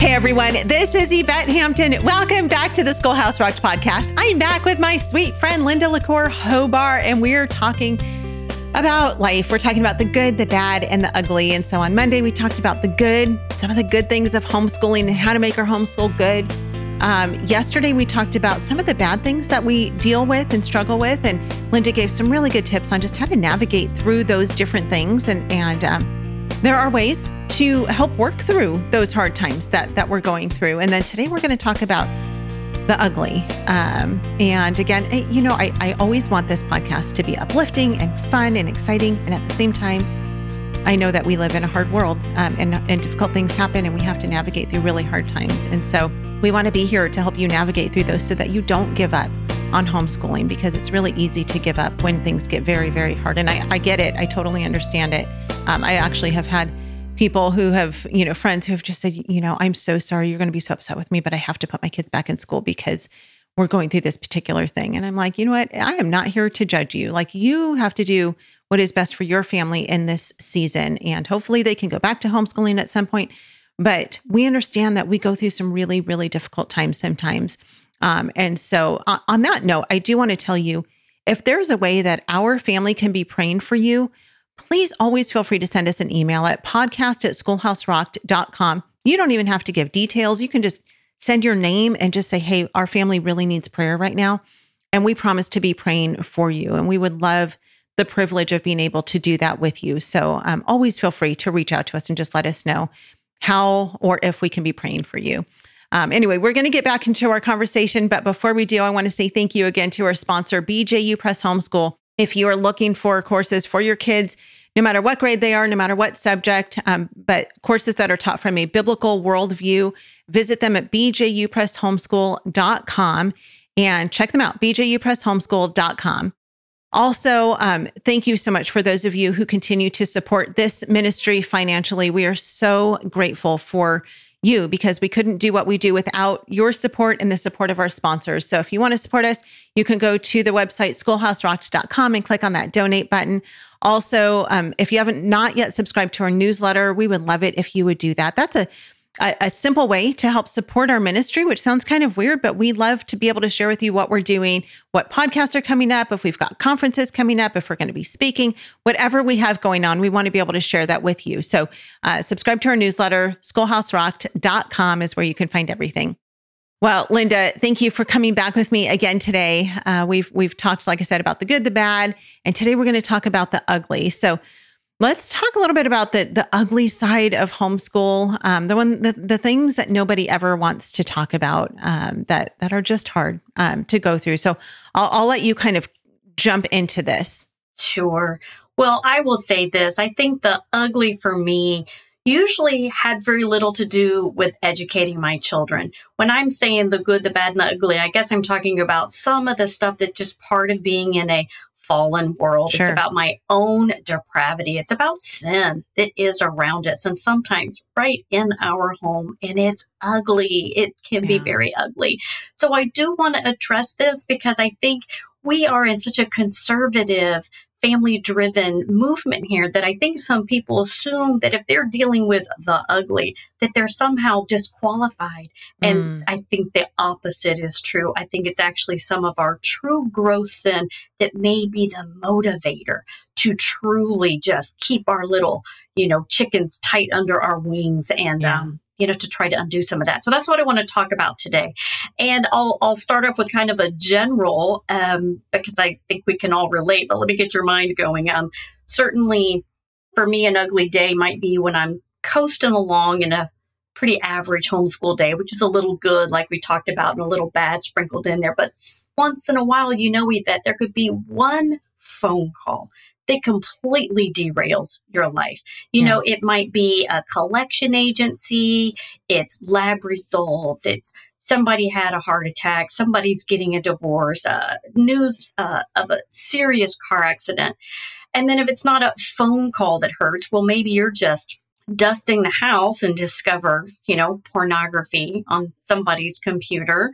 Hey everyone, this is Yvette Hampton. Welcome back to the Schoolhouse Rocked podcast. I'm back with my sweet friend Linda Lacour Hobar, and we're talking about life. We're talking about the good, the bad, and the ugly. And so on Monday, we talked about the good, some of the good things of homeschooling and how to make our homeschool good. Um, yesterday, we talked about some of the bad things that we deal with and struggle with. And Linda gave some really good tips on just how to navigate through those different things. And, and um, there are ways to help work through those hard times that that we're going through. And then today we're going to talk about the ugly. Um, and again, eh, you know, I, I always want this podcast to be uplifting and fun and exciting. And at the same time, I know that we live in a hard world um, and, and difficult things happen and we have to navigate through really hard times. And so we want to be here to help you navigate through those so that you don't give up on homeschooling because it's really easy to give up when things get very, very hard. And I, I get it. I totally understand it. Um, I actually have had people who have, you know, friends who have just said, you know, I'm so sorry. You're going to be so upset with me, but I have to put my kids back in school because we're going through this particular thing. And I'm like, you know what? I am not here to judge you. Like, you have to do what is best for your family in this season. And hopefully they can go back to homeschooling at some point. But we understand that we go through some really, really difficult times sometimes. Um, and so, on that note, I do want to tell you if there's a way that our family can be praying for you, please always feel free to send us an email at podcast at schoolhouserocked.com. You don't even have to give details. You can just send your name and just say, hey, our family really needs prayer right now. And we promise to be praying for you. And we would love the privilege of being able to do that with you. So um, always feel free to reach out to us and just let us know how or if we can be praying for you. Um, anyway, we're going to get back into our conversation. But before we do, I want to say thank you again to our sponsor, BJU Press Homeschool. If you are looking for courses for your kids, no matter what grade they are, no matter what subject, um, but courses that are taught from a biblical worldview, visit them at bjupresshomeschool.com and check them out, bjupresshomeschool.com. Also, um, thank you so much for those of you who continue to support this ministry financially. We are so grateful for you because we couldn't do what we do without your support and the support of our sponsors. So if you want to support us, you can go to the website schoolhouserocked.com and click on that donate button. Also, um, if you haven't not yet subscribed to our newsletter, we would love it if you would do that. That's a a, simple way to help support our ministry, which sounds kind of weird, but we love to be able to share with you what we're doing, what podcasts are coming up, if we've got conferences coming up, if we're going to be speaking, whatever we have going on, we want to be able to share that with you. So uh, subscribe to our newsletter, schoolhouserocked.com is where you can find everything. Well, Linda, thank you for coming back with me again today. Uh, we've we've talked, like I said, about the good, the bad, and today we're going to talk about the ugly. So Let's talk a little bit about the the ugly side of homeschool, um, the one the, the things that nobody ever wants to talk about um, that that are just hard um, to go through. So I'll, I'll let you kind of jump into this. Sure. Well, I will say this. I think the ugly for me usually had very little to do with educating my children. When I'm saying the good, the bad, and the ugly, I guess I'm talking about some of the stuff that's just part of being in a fallen world. Sure. It's about my own depravity. It's about sin that is around us and sometimes right in our home. And it's ugly. It can yeah. be very ugly. So I do want to address this because I think we are in such a conservative family driven movement here that I think some people assume that if they're dealing with the ugly, that they're somehow disqualified. And mm. I think the opposite is true. I think it's actually some of our true growth sin that may be the motivator to truly just keep our little, you know, chickens tight under our wings and, yeah. um, you know, to try to undo some of that. So that's what I want to talk about today. And I'll, I'll start off with kind of a general, um, because I think we can all relate, but let me get your mind going. Um, certainly for me, an ugly day might be when I'm coasting along in a pretty average homeschool day, which is a little good, like we talked about, and a little bad sprinkled in there. But once in a while, you know we that there could be one phone call that completely derails your life. You yeah. know, it might be a collection agency, it's lab results, it's somebody had a heart attack, somebody's getting a divorce, uh, news uh, of a serious car accident. And then if it's not a phone call that hurts, well, maybe you're just dusting the house and discover, you know, pornography on somebody's computer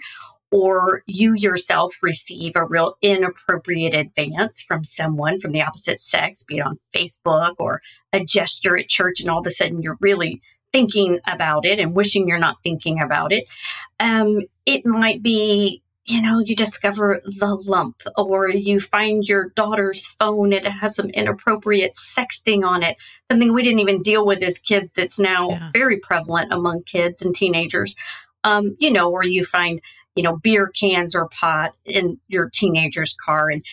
or you yourself receive a real inappropriate advance from someone from the opposite sex, be it on Facebook or a gesture at church, and all of a sudden you're really thinking about it and wishing you're not thinking about it. Um, it might be you know, you discover the lump, or you find your daughter's phone, and it has some inappropriate sexting on it, something we didn't even deal with as kids that's now yeah. very prevalent among kids and teenagers. Um, you know, or you find, you know, beer cans or pot in your teenager's car. And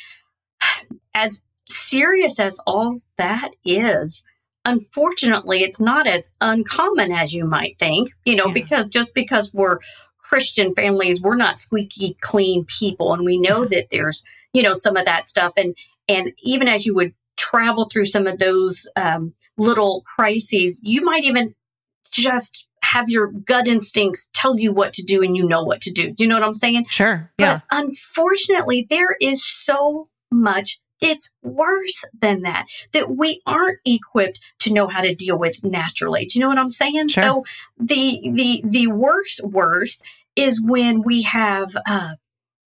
as serious as all that is, unfortunately, it's not as uncommon as you might think, you know, yeah. because just because we're Christian families, we're not squeaky clean people. And we know that there's, you know, some of that stuff. And, and even as you would travel through some of those um, little crises, you might even just have your gut instincts tell you what to do and you know what to do. Do you know what I'm saying? Sure. Yeah. But unfortunately, there is so much it's worse than that, that we aren't equipped to know how to deal with naturally. Do you know what I'm saying? Sure. So the the the worst worse is when we have uh,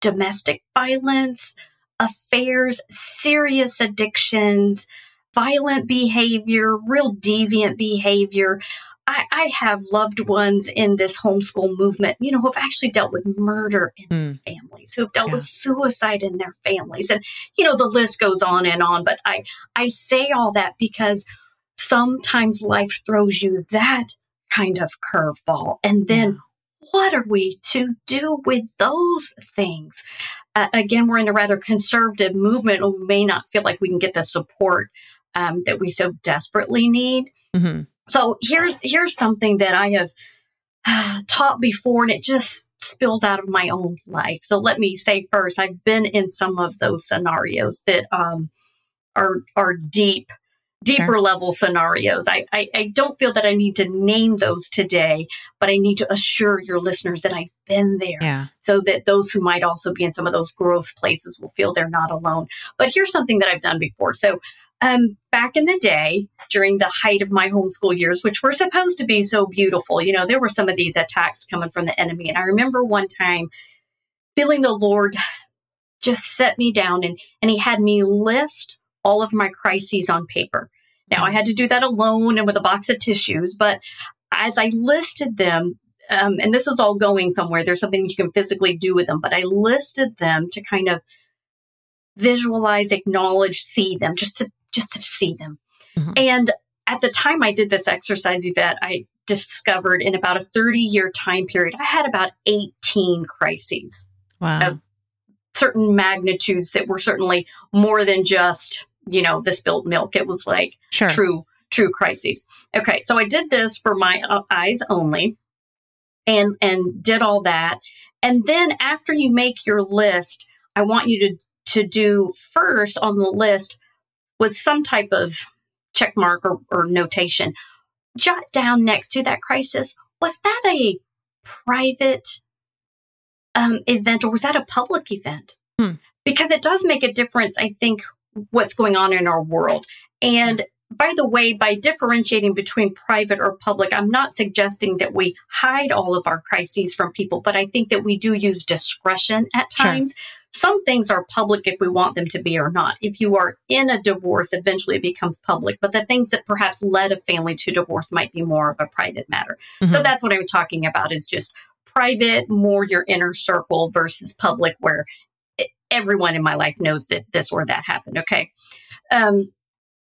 domestic violence, affairs, serious addictions, violent behavior, real deviant behavior. I, I, have loved ones in this homeschool movement, you know, who have actually dealt with murder in mm. their families, who have dealt yeah. with suicide in their families. And, you know, the list goes on and on. But I, I say all that because sometimes life throws you that kind of curveball. And then what are we to do with those things? Uh, again, we're in a rather conservative movement. And we may not feel like we can get the support um, that we so desperately need. Mm-hmm. So here's here's something that I have uh, taught before, and it just spills out of my own life. So let me say first, I've been in some of those scenarios that um, are are deep deeper sure. level scenarios. I, I, I, don't feel that I need to name those today, but I need to assure your listeners that I've been there yeah. so that those who might also be in some of those growth places will feel they're not alone. But here's something that I've done before. So, um, back in the day, during the height of my homeschool years, which were supposed to be so beautiful, you know, there were some of these attacks coming from the enemy. And I remember one time feeling the Lord just set me down and, and he had me list all of my crises on paper. Now, I had to do that alone and with a box of tissues, but as I listed them, um, and this is all going somewhere, there's something you can physically do with them, but I listed them to kind of visualize, acknowledge, see them, just to just to see them. Mm-hmm. And at the time I did this exercise, event, I discovered in about a 30 year time period, I had about 18 crises. Wow. Of certain magnitudes that were certainly more than just you know, the spilled milk. It was like sure. true, true crises. Okay. So I did this for my uh, eyes only and, and did all that. And then after you make your list, I want you to, to do first on the list with some type of check mark or, or notation. Jot down next to that crisis, was that a private um, event or was that a public event? Hmm. Because it does make a difference, I think, what's going on in our world. And by the way, by differentiating between private or public, I'm not suggesting that we hide all of our crises from people, but I think that we do use discretion at times. Sure. Some things are public if we want them to be or not. If you are in a divorce, eventually it becomes public, but the things that perhaps led a family to divorce might be more of a private matter. Mm-hmm. So that's what I'm talking about is just private, more your inner circle versus public, where everyone in my life knows that this or that happened. Okay. Um,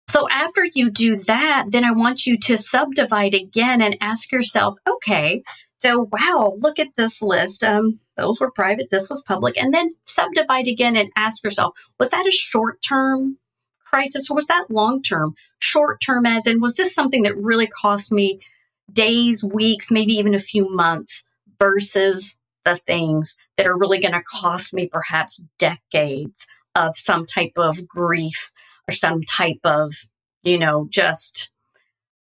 so after you do that, then I want you to subdivide again and ask yourself, okay, so wow, look at this list. Um, those were private, this was public. And then subdivide again and ask yourself, was that a short term crisis or was that long term? Short term, as in, was this something that really cost me days, weeks, maybe even a few months versus the things that are really going to cost me perhaps decades of some type of grief or some type of, you know, just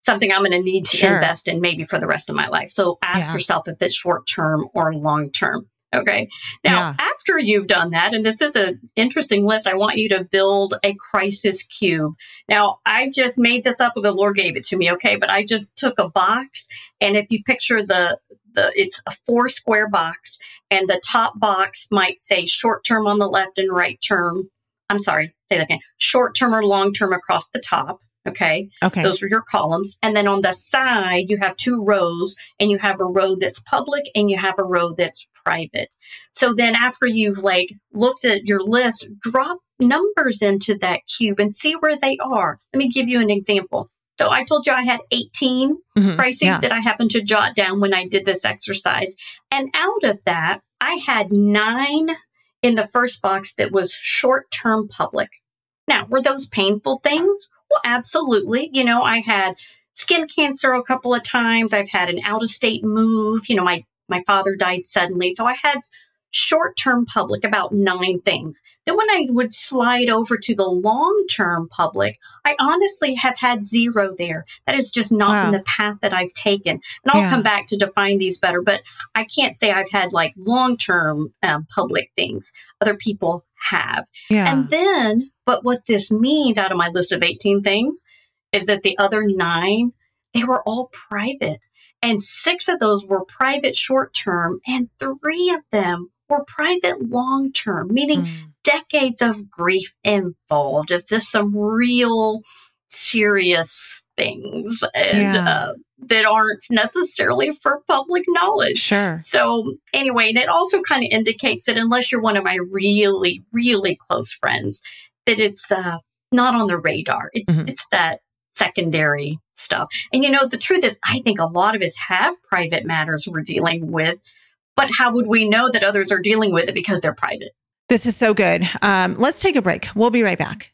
something I'm going to need to sure. invest in maybe for the rest of my life. So ask yeah. yourself if it's short term or long term. Okay. Now, yeah. after you've done that, and this is an interesting list, I want you to build a crisis cube. Now, I just made this up, the Lord gave it to me. Okay. But I just took a box, and if you picture the the it's a four square box and the top box might say short term on the left and right term i'm sorry say that again short term or long term across the top Okay. Okay. Those are your columns. And then on the side, you have two rows and you have a row that's public and you have a row that's private. So then after you've like looked at your list, drop numbers into that cube and see where they are. Let me give you an example. So I told you I had 18 Mhm. crises Yeah. that I happened to jot down when I did this exercise. And out of that, I had nine in the first box that was short term public. Now, were those painful things? Well, absolutely. You know, I had skin cancer a couple of times. I've had an out of state move. You know, my, my father died suddenly. So I had short term public about nine things. Then when I would slide over to the long term public, I honestly have had zero there. That is just not Wow. been the path that I've taken. And I'll Yeah. come back to define these better, but I can't say I've had like long term um, public things. Other people have. Yeah. And then, but what this means out of my list of 18 things is that the other nine, they were all private. And six of those were private short term, and three of them were private long term, meaning Mm. decades of grief involved. if there's some real serious things and Yeah. uh, that aren't necessarily for public knowledge. Sure. So, anyway, and it also kind of indicates that unless you're one of my really, really close friends, that it's uh, not on the radar. It's, Mhm. it's that secondary stuff. And you know, the truth is, I think a lot of us have private matters we're dealing with, but how would we know that others are dealing with it because they're private? This is so good. Um, let's take a break. We'll be right back.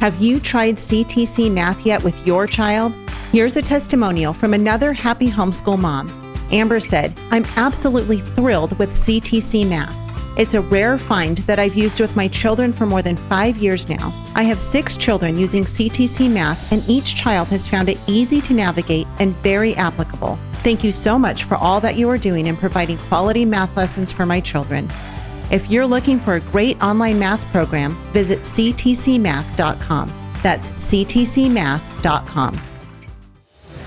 Have you tried CTC math yet with your child? Here's a testimonial from another happy homeschool mom. Amber said, I'm absolutely thrilled with CTC math. It's a rare find that I've used with my children for more than five years now. I have six children using CTC math, and each child has found it easy to navigate and very applicable. Thank you so much for all that you are doing in providing quality math lessons for my children. If you're looking for a great online math program, visit ctcmath.com. That's ctcmath.com.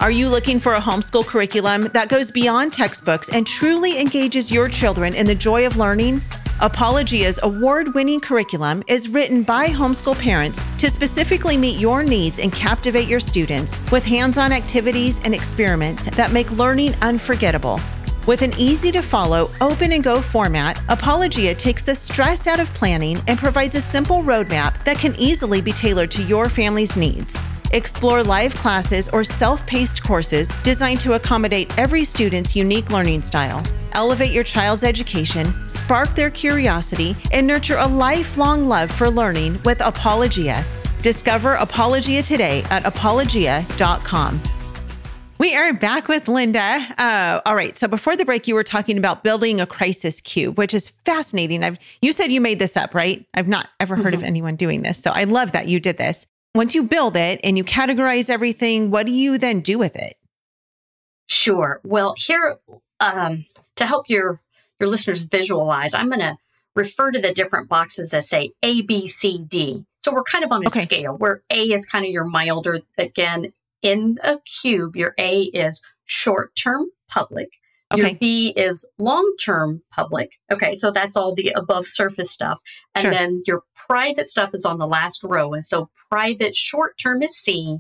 Are you looking for a homeschool curriculum that goes beyond textbooks and truly engages your children in the joy of learning? Apologia's award winning curriculum is written by homeschool parents to specifically meet your needs and captivate your students with hands on activities and experiments that make learning unforgettable. With an easy to follow, open and go format, Apologia takes the stress out of planning and provides a simple roadmap that can easily be tailored to your family's needs. Explore live classes or self paced courses designed to accommodate every student's unique learning style. Elevate your child's education, spark their curiosity, and nurture a lifelong love for learning with Apologia. Discover Apologia today at apologia.com. We are back with Linda. Uh, all right. So before the break, you were talking about building a crisis cube, which is fascinating. I've you said you made this up, right? I've not ever heard of anyone doing this, so I love that you did this. Once you build it and you categorize everything, what do you then do with it? Sure. Well, here um, to help your your listeners visualize, I'm going to refer to the different boxes as say A, B, C, D. So we're kind of on a Okay. scale where A is kind of your milder. Again, in a cube, your A is short term public. Your Okay. B is long term public. Okay, so that's all the above surface stuff. And Sure. then your private stuff is on the last row. And so private short term is C,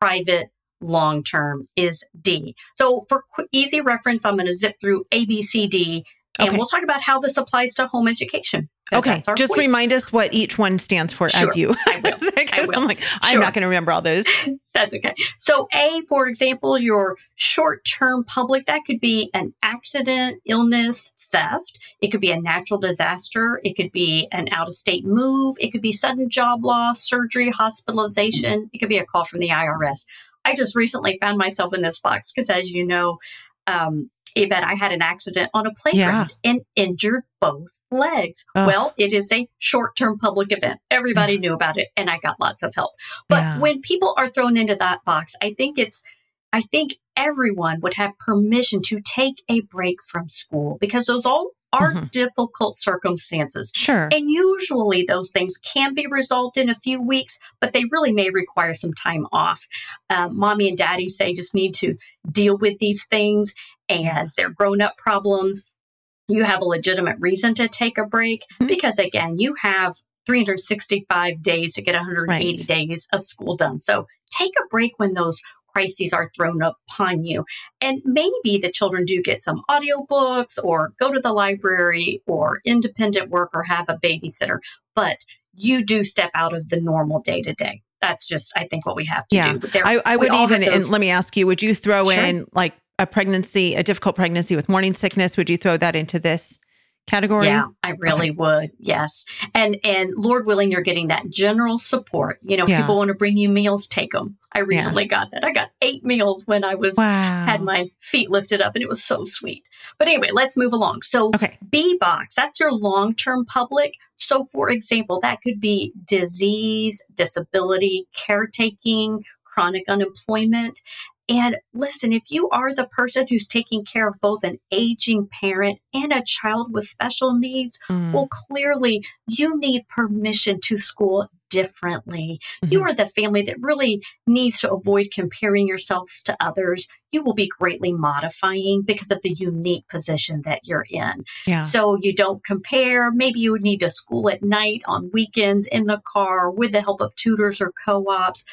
private long term is D. So for qu- easy reference, I'm going to zip through A, B, C, D, and Okay. we'll talk about how this applies to home education. Okay. Just point. remind us what each one stands for Sure. as you. I will. Because will. I'm like, I'm not going to remember all those. That's okay. So, A, for example, your short term public, that could be an accident, illness, theft. It could be a natural disaster. It could be an out of state move. It could be sudden job loss, surgery, hospitalization. It could be a call from the IRS. I just recently found myself in this box because, as you know, um, Yvette, I had an accident on a playground and injured both legs. Ugh. Well, it is a short term public event. Everybody knew about it, and I got lots of help. But Yeah. when people are thrown into that box, I think it's, I think everyone would have permission to take a break from school because those all are Mhm. difficult circumstances. Sure. And usually those things can be resolved in a few weeks, but they really may require some time off. Um, mommy and daddy say just need to deal with these things and they're grown up problems. You have a legitimate reason to take a break Mhm. because, again, you have 365 days to get 180 Right. days of school done. So take a break when those crises are thrown upon you. And maybe the children do get some audiobooks or go to the library or independent work or have a babysitter, but you do step out of the normal day to day. That's just, I think, what we have to Yeah. do. There- I, I would even, and let me ask you, would you throw Sure. in like a pregnancy, a difficult pregnancy with morning sickness? Would you throw that into this category? Yeah, I really would. Yes. And and Lord willing you're getting that general support. You know, if Yeah. people want to bring you meals, take them. I recently got that. I got 8 meals when I was Wow. had my feet lifted up and it was so sweet. But anyway, let's move along. So okay. B box, that's your long term public. So, for example, that could be disease, disability, caretaking, chronic unemployment. And listen, if you are the person who's taking care of both an aging parent and a child with special needs, Mm, well, clearly you need permission to school differently. You mhm. are the family that really needs to avoid comparing yourselves to others. You will be greatly modifying because of the unique position that you're in. yeah. So you don't compare. Maybe you would need to school at night, on weekends, in the car, with the help of tutors or co ops.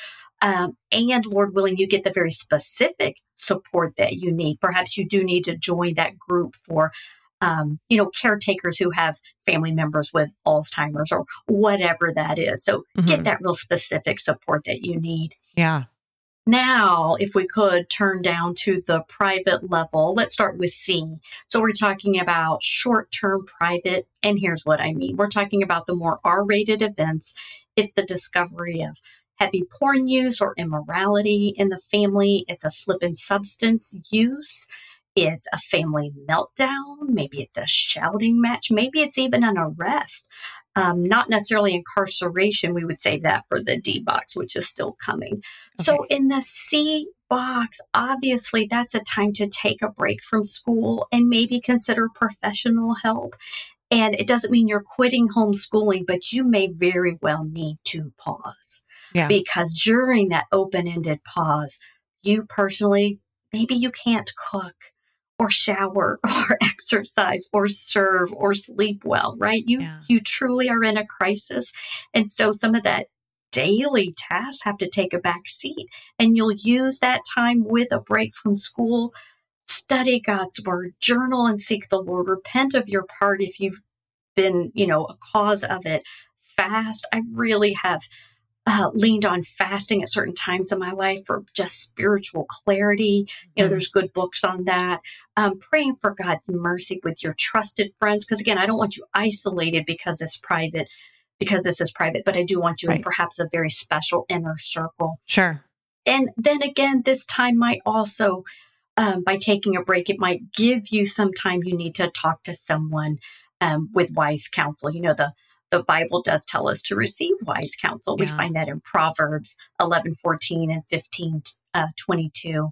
Um, and Lord willing, you get the very specific support that you need. Perhaps you do need to join that group for, um, you know, caretakers who have family members with Alzheimer's or whatever that is. So get Mhm. that real specific support that you need. Yeah. Now, if we could turn down to the private level, let's start with C. So we're talking about short term private. And here's what I mean we're talking about the more R rated events. It's the discovery of heavy porn use or immorality in the family, it's a slip in substance use. It's a family meltdown. Maybe it's a shouting match. Maybe it's even an arrest. Um, not necessarily incarceration. We would say that for the D box, which is still coming. So in the C box, obviously that's a time to take a break from school and maybe consider professional help. And it doesn't mean you're quitting homeschooling, but you may very well need to pause. Yeah. Because during that open ended pause, you personally, maybe you can't cook or shower or exercise or serve or sleep well, right? You Yeah. you truly are in a crisis. And so some of that daily tasks have to take a back seat and you'll use that time with a break from school study god's word journal and seek the lord. Repent of your part if you've been you know a cause of it. Fast. I really have uh, leaned on fasting at certain times in my life for just spiritual clarity. You know Mhm. there's good books on that. Um, praying for god's mercy with your trusted friends because again i don't want you isolated because it's private because this is private but i do want you in perhaps a very special inner circle. Sure. and then again, this time might also, um, by taking a break, it might give you some time you need to talk to someone um, with wise counsel. You know, the the Bible does tell us to receive wise counsel. We find that in Proverbs 11, 14, and 15, uh, 22.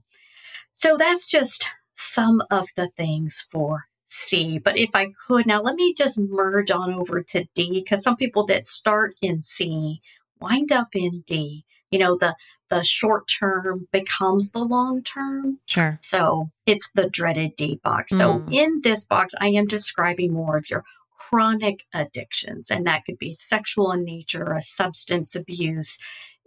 So that's just some of the things for C. But if I could now, let me just merge on over to D because some people that start in C wind up in D. You know, the the short term becomes the long term. Sure. So it's the dreaded D box. So Mm. in this box, I am describing more of your chronic addictions, and that could be sexual in nature, a substance abuse.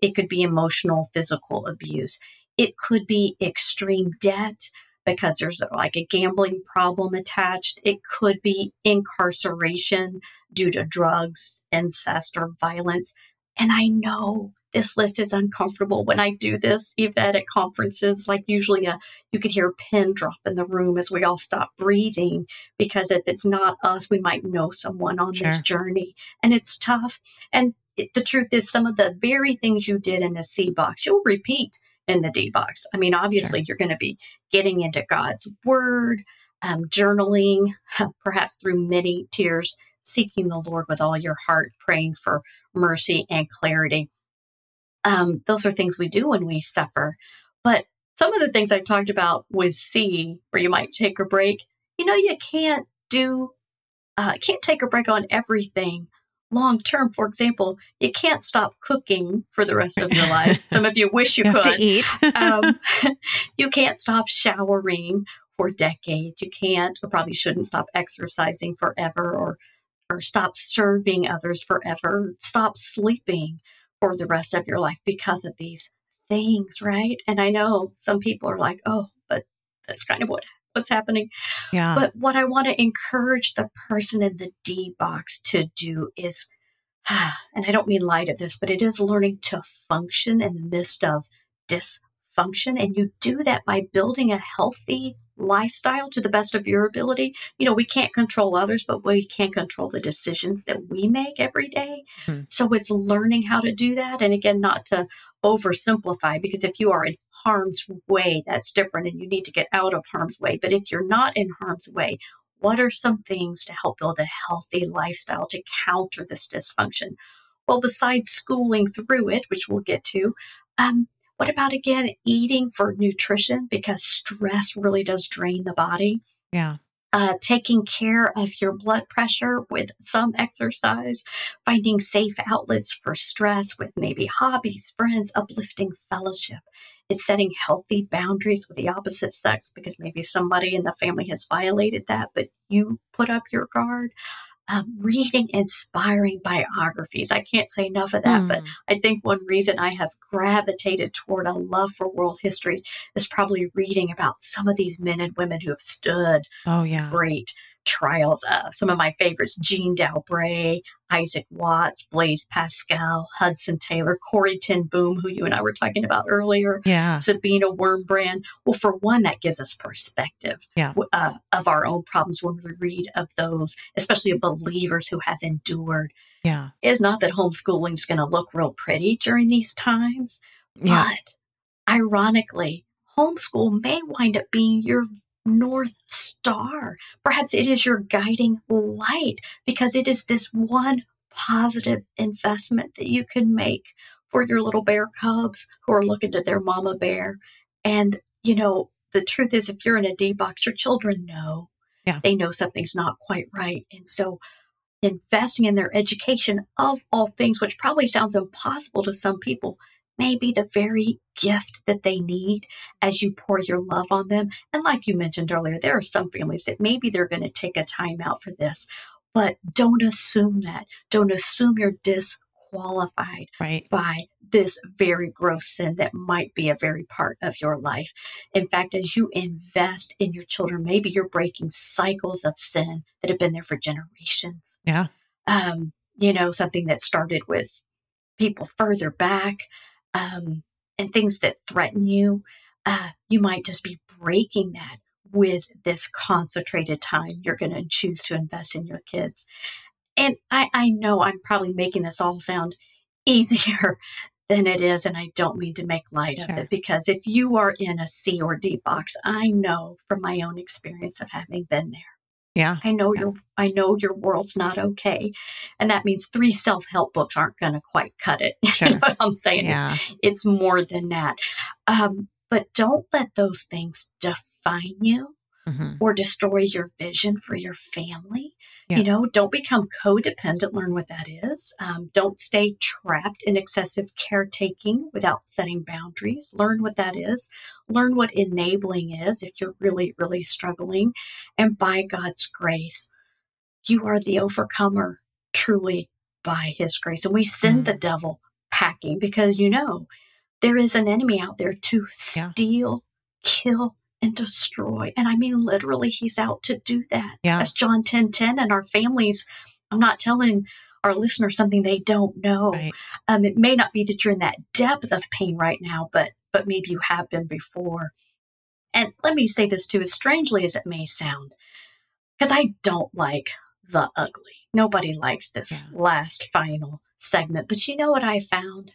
It could be emotional, physical abuse. It could be extreme debt because there's like a gambling problem attached. It could be incarceration due to drugs, incest, or violence. And I know this list is uncomfortable when I do this, Yvette, at conferences. Like usually, a you could hear a pin drop in the room as we all stop breathing because if it's not us, we might know someone on this journey, and it's tough. And it, the truth is, some of the very things you did in the C box, you'll repeat in the D box. I mean, obviously, you're going to be getting into God's word, um, journaling, perhaps through many tears, seeking the Lord with all your heart, praying for mercy and clarity. Um, those are things we do when we suffer. But some of the things I talked about with C, where you might take a break, you know, you can't do, uh, can't take a break on everything long term. For example, you can't stop cooking for the rest of your life. Some of you wish you, You have could to eat. um, you can't stop showering for decades. You can't, or probably shouldn't stop exercising forever or or stop serving others forever, stop sleeping for the rest of your life because of these things, right? And I know some people are like, oh, but that's kind of what what's happening. Yeah. But what I want to encourage the person in the D box to do is, and I don't mean light of this, but it is learning to function in the midst of dysfunction. And you do that by building a healthy lifestyle to the best of your ability. You know, we can't control others, but we can control the decisions that we make every day. Mm-hmm. So it's learning how to do that. And again, not to oversimplify, because if you are in harm's way, that's different and you need to get out of harm's way. But if you're not in harm's way, what are some things to help build a healthy lifestyle to counter this dysfunction? Well, besides schooling through it, which we'll get to, um, what about again eating for nutrition? Because stress really does drain the body. Yeah. Uh, taking care of your blood pressure with some exercise, finding safe outlets for stress with maybe hobbies, friends, uplifting fellowship. It's setting healthy boundaries with the opposite sex because maybe somebody in the family has violated that, but you put up your guard um, reading inspiring biographies. I can't say enough of that, mm. but. I think one reason I have gravitated toward a love for world history is probably reading about some of these men and women who have stood oh yeah great trials. Uh, some of my favorites Jeanne d'Albret, Isaac Watts, Blaise Pascal, Hudson Taylor, Corrie ten Boom, who you and I were talking about earlier. Yeah. Sabina Wurmbrand. Well, for one, that gives us perspective yeah. uh, of our own problems when we read of those, especially believers who have endured. Yeah. It's not that homeschooling is going to look real pretty during these times, yeah. but ironically, homeschool may wind up being your North Star. Perhaps it is your guiding light because it is this one positive investment that you can make for your little bear cubs who are looking to their mama bear. And, you know, the truth is, if you're in a D box, your children know. Yeah. They know something's not quite right. And so, investing in their education of all things, which probably sounds impossible to some people, may be the very gift that they need as you pour your love on them. And like you mentioned earlier, there are some families that maybe they're going to take a time out for this, but don't assume that. Don't assume you're disqualified right. by this very gross sin that might be a very part of your life. In fact, as you invest in your children, maybe you're breaking cycles of sin that have been there for generations. Yeah. Um, you know, something that started with people further back um, and things that threaten you, uh, you might just be breaking that with this concentrated time you're going to choose to invest in your kids. And I, I know I'm probably making this all sound easier than it is. And I don't mean to make light sure. of it because if you are in a C or D box, I know from my own experience of having been there yeah. I know yeah. your I know your world's not okay. And that means three self-help books aren't going to quite cut it. Sure. you know what I'm saying? Yeah. It's, it's more than that. Um, but don't let those things define you mm-hmm. or destroy your vision for your family. Yeah. You know, don't become codependent. Learn what that is. Um, don't stay trapped in excessive caretaking without setting boundaries. Learn what that is. Learn what enabling is if you're really, really struggling. And by God's grace, you are the overcomer truly by His grace. And we send mm. the devil packing because you know there is an enemy out there to steal, yeah. kill, and destroy. And I mean, literally, he's out to do that. Yeah. That's John 10 10. And our families, I'm not telling our listeners something they don't know. Right. Um, it may not be that you're in that depth of pain right now, but but maybe you have been before. And let me say this too, as strangely as it may sound, because I don't like the ugly. Nobody likes this yeah. last final segment. But you know what I found?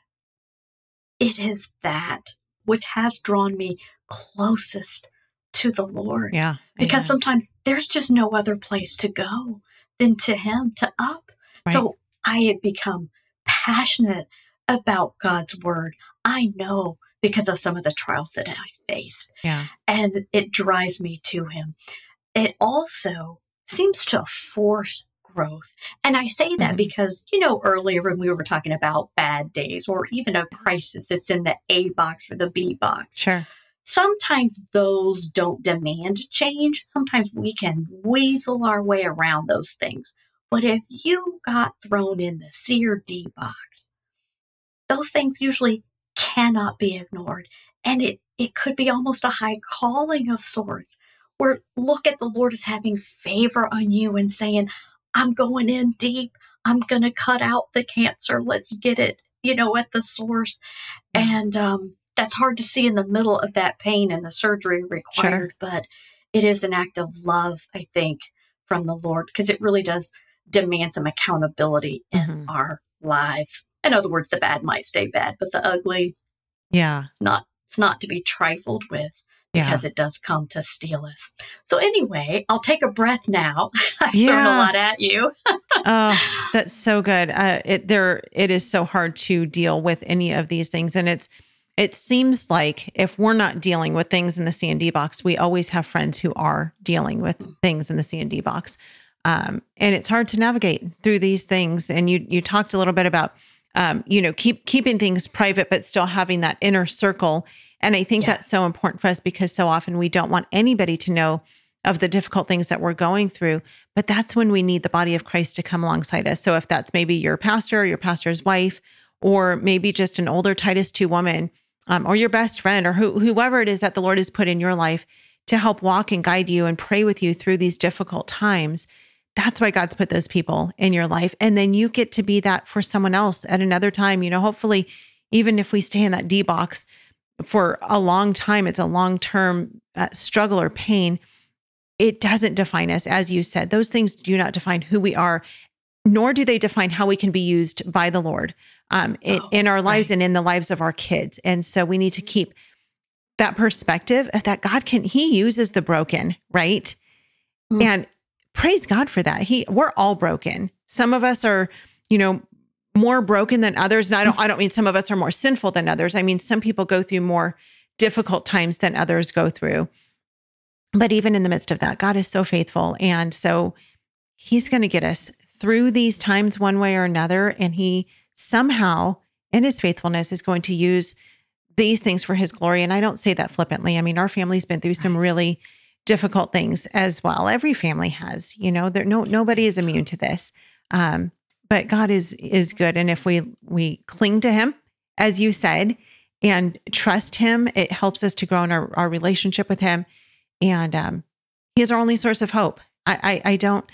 It is that which has drawn me closest to the Lord. Yeah. Because sometimes there's just no other place to go than to Him, to up. Right. So I have become passionate about God's word. I know because of some of the trials that I faced. Yeah. And it drives me to Him. It also seems to force growth. And I say that mm-hmm. because, you know, earlier when we were talking about bad days or even a crisis that's in the A box or the B box. Sure. Sometimes those don't demand change. Sometimes we can weasel our way around those things. But if you got thrown in the C or D box, those things usually cannot be ignored. And it, it could be almost a high calling of sorts, where look at the Lord as having favor on you and saying, I'm going in deep. I'm going to cut out the cancer. Let's get it, you know, at the source. And um, that's hard to see in the middle of that pain and the surgery required, sure. but it is an act of love, I think, from the Lord, because it really does demand some accountability in mm-hmm. our lives. In other words, the bad might stay bad, but the ugly, yeah, not it's not to be trifled with because yeah. it does come to steal us. So anyway, I'll take a breath now. I've yeah. thrown a lot at you. oh, that's so good. Uh, it there it is so hard to deal with any of these things, and it's it seems like if we're not dealing with things in the C and D box, we always have friends who are dealing with things in the C and D box. Um, and it's hard to navigate through these things. And you you talked a little bit about um, you know keep keeping things private, but still having that inner circle. And I think that's so important for us because so often we don't want anybody to know of the difficult things that we're going through. But that's when we need the body of Christ to come alongside us. So if that's maybe your pastor, or your pastor's wife, or maybe just an older Titus 2 woman um, or your best friend or who, whoever it is that the Lord has put in your life to help walk and guide you and pray with you through these difficult times. That's why God's put those people in your life. And then you get to be that for someone else at another time. You know, hopefully, even if we stay in that D box for a long time, it's a long term uh, struggle or pain. It doesn't define us. As you said, those things do not define who we are, nor do they define how we can be used by the Lord um, in, oh, in our lives right. and in the lives of our kids. And so we need to keep that perspective of that God can, He uses the broken, right? Mm. And praise God for that. He, we're all broken. Some of us are, you know, more broken than others. And I don't, I don't mean some of us are more sinful than others. I mean, some people go through more difficult times than others go through. But even in the midst of that, God is so faithful. And so He's going to get us through these times one way or another. And He somehow in his faithfulness is going to use these things for his glory. And I don't say that flippantly. I mean, our family's been through some really difficult things as well. Every family has, you know, there no nobody is immune to this. Um, but God is is good. And if we we cling to him, as you said, and trust him, it helps us to grow in our, our relationship with him. And um, he is our only source of hope. I, I I don't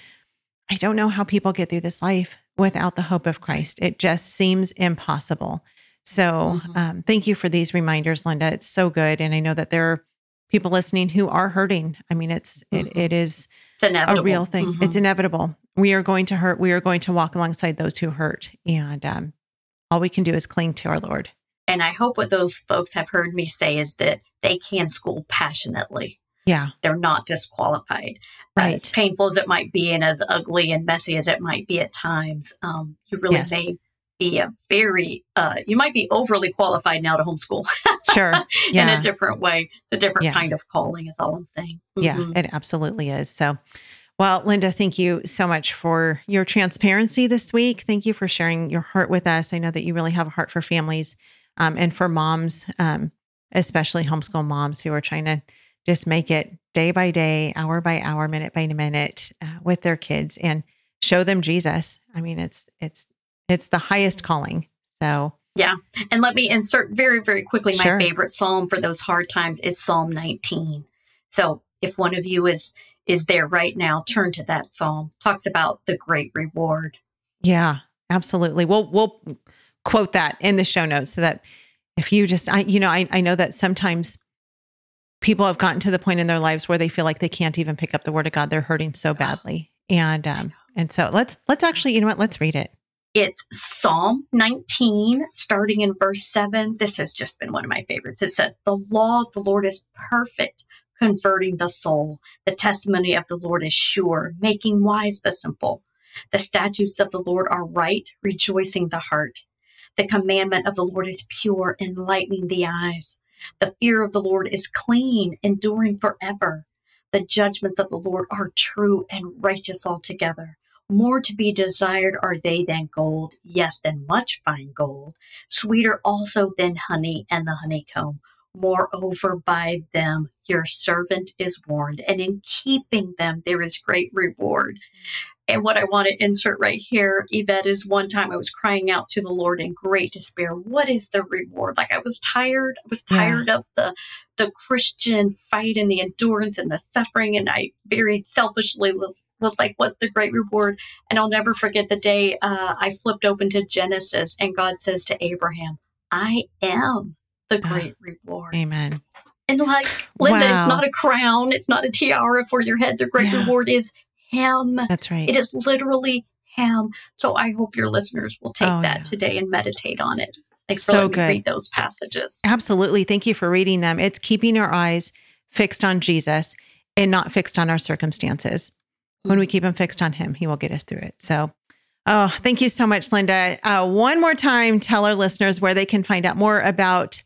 I don't know how people get through this life without the hope of Christ. It just seems impossible. So, mm-hmm. um, thank you for these reminders, Linda. It's so good, and I know that there are people listening who are hurting. I mean, it's mm-hmm. it, it is a real thing. Mm-hmm. It's inevitable. We are going to hurt. We are going to walk alongside those who hurt, and um, all we can do is cling to our Lord. And I hope what those folks have heard me say is that they can school passionately. Yeah. They're not disqualified. Right. As painful as it might be and as ugly and messy as it might be at times, um, you really yes. may be a very, uh, you might be overly qualified now to homeschool. Sure. Yeah. In a different way. It's a different yeah. kind of calling, is all I'm saying. Mm-hmm. Yeah, it absolutely is. So, well, Linda, thank you so much for your transparency this week. Thank you for sharing your heart with us. I know that you really have a heart for families um, and for moms, um, especially homeschool moms who are trying to just make it day by day, hour by hour, minute by minute uh, with their kids and show them Jesus. I mean, it's it's it's the highest calling. So yeah, and let me insert very very quickly. Sure. My favorite psalm for those hard times is Psalm 19. So if one of you is is there right now, turn to that psalm. Talks about the great reward. Yeah, absolutely. We'll we'll quote that in the show notes so that if you just I you know I I know that sometimes people have gotten to the point in their lives where they feel like they can't even pick up the word of God. They're hurting so badly. And um and so let's let's actually, you know what, let's read it. It's Psalm 19, starting in verse 7. This has just been one of my favorites. It says, The law of the Lord is perfect, converting the soul. The testimony of the Lord is sure, making wise the simple. The statutes of the Lord are right, rejoicing the heart. The commandment of the Lord is pure, enlightening the eyes. The fear of the Lord is clean, enduring forever. The judgments of the Lord are true and righteous altogether. More to be desired are they than gold, yes, than much fine gold, sweeter also than honey and the honeycomb. Moreover, by them your servant is warned, and in keeping them there is great reward. And what I want to insert right here, Yvette, is one time I was crying out to the Lord in great despair. What is the reward? Like I was tired. I was tired yeah. of the the Christian fight and the endurance and the suffering. And I very selfishly was, was like, what's the great reward? And I'll never forget the day uh, I flipped open to Genesis and God says to Abraham, I am the ah, great reward. Amen. And like Linda, wow. it's not a crown, it's not a tiara for your head. The great yeah. reward is him. That's right. It is literally him. So I hope your listeners will take oh, that yeah. today and meditate on it. Like so good. read those passages. Absolutely. Thank you for reading them. It's keeping our eyes fixed on Jesus and not fixed on our circumstances. Mm-hmm. When we mm-hmm. keep them fixed on him, he will get us through it. So Oh, thank you so much, Linda. Uh, one more time, tell our listeners where they can find out more about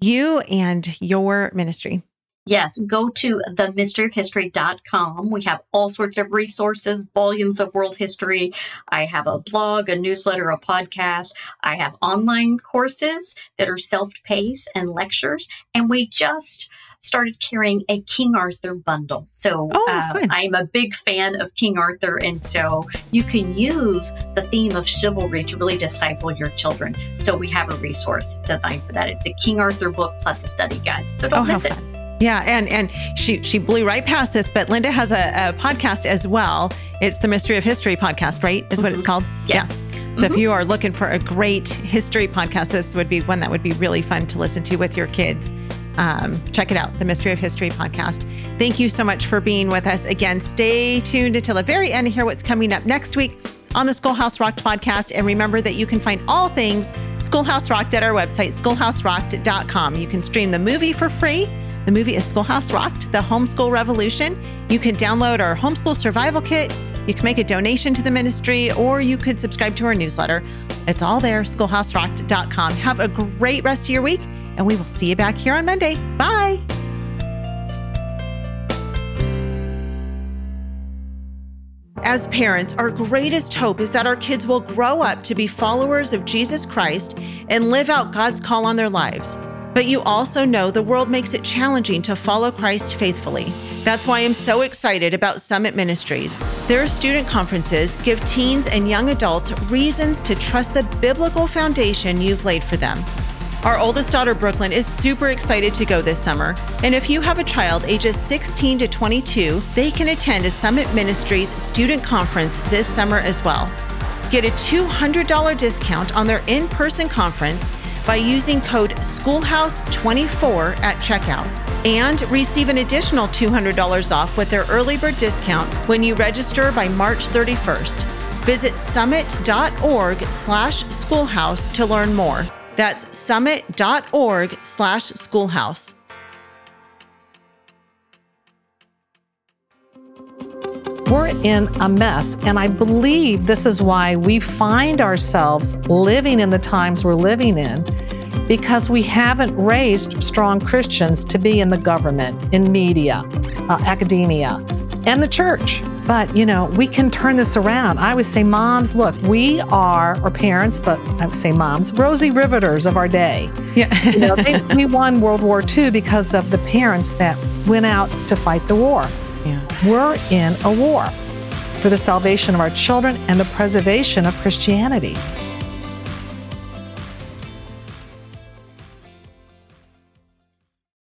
you and your ministry. Yes, go to themysteryofhistory.com. We have all sorts of resources, volumes of world history. I have a blog, a newsletter, a podcast. I have online courses that are self paced and lectures. And we just started carrying a King Arthur bundle. So oh, uh, I'm a big fan of King Arthur. And so you can use the theme of chivalry to really disciple your children. So we have a resource designed for that. It's a King Arthur book plus a study guide. So don't oh, miss it. Fun. Yeah, and and she she blew right past this, but Linda has a, a podcast as well. It's the Mystery of History podcast, right? Is mm-hmm. what it's mm-hmm. called. Yes. Yeah. So mm-hmm. if you are looking for a great history podcast, this would be one that would be really fun to listen to with your kids. Um, check it out, the Mystery of History podcast. Thank you so much for being with us again. Stay tuned until the very end to hear what's coming up next week on the Schoolhouse Rocked podcast. And remember that you can find all things Schoolhouse Rocked at our website, schoolhouserocked.com. You can stream the movie for free the movie is Schoolhouse Rocked, The Homeschool Revolution. You can download our homeschool survival kit. You can make a donation to the ministry, or you could subscribe to our newsletter. It's all there, schoolhouserocked.com. Have a great rest of your week, and we will see you back here on Monday. Bye. As parents, our greatest hope is that our kids will grow up to be followers of Jesus Christ and live out God's call on their lives. But you also know the world makes it challenging to follow Christ faithfully. That's why I'm so excited about Summit Ministries. Their student conferences give teens and young adults reasons to trust the biblical foundation you've laid for them. Our oldest daughter, Brooklyn, is super excited to go this summer. And if you have a child ages 16 to 22, they can attend a Summit Ministries student conference this summer as well. Get a $200 discount on their in person conference by using code Schoolhouse24 at checkout and receive an additional $200 off with their early bird discount when you register by March 31st. Visit summit.org slash schoolhouse to learn more. That's summit.org slash schoolhouse. We're in a mess, and I believe this is why we find ourselves living in the times we're living in because we haven't raised strong Christians to be in the government, in media, uh, academia, and the church. But, you know, we can turn this around. I would say, moms, look, we are, or parents, but I would say moms, Rosie Riveters of our day. Yeah. you know, they, we won World War II because of the parents that went out to fight the war. We're in a war for the salvation of our children and the preservation of Christianity.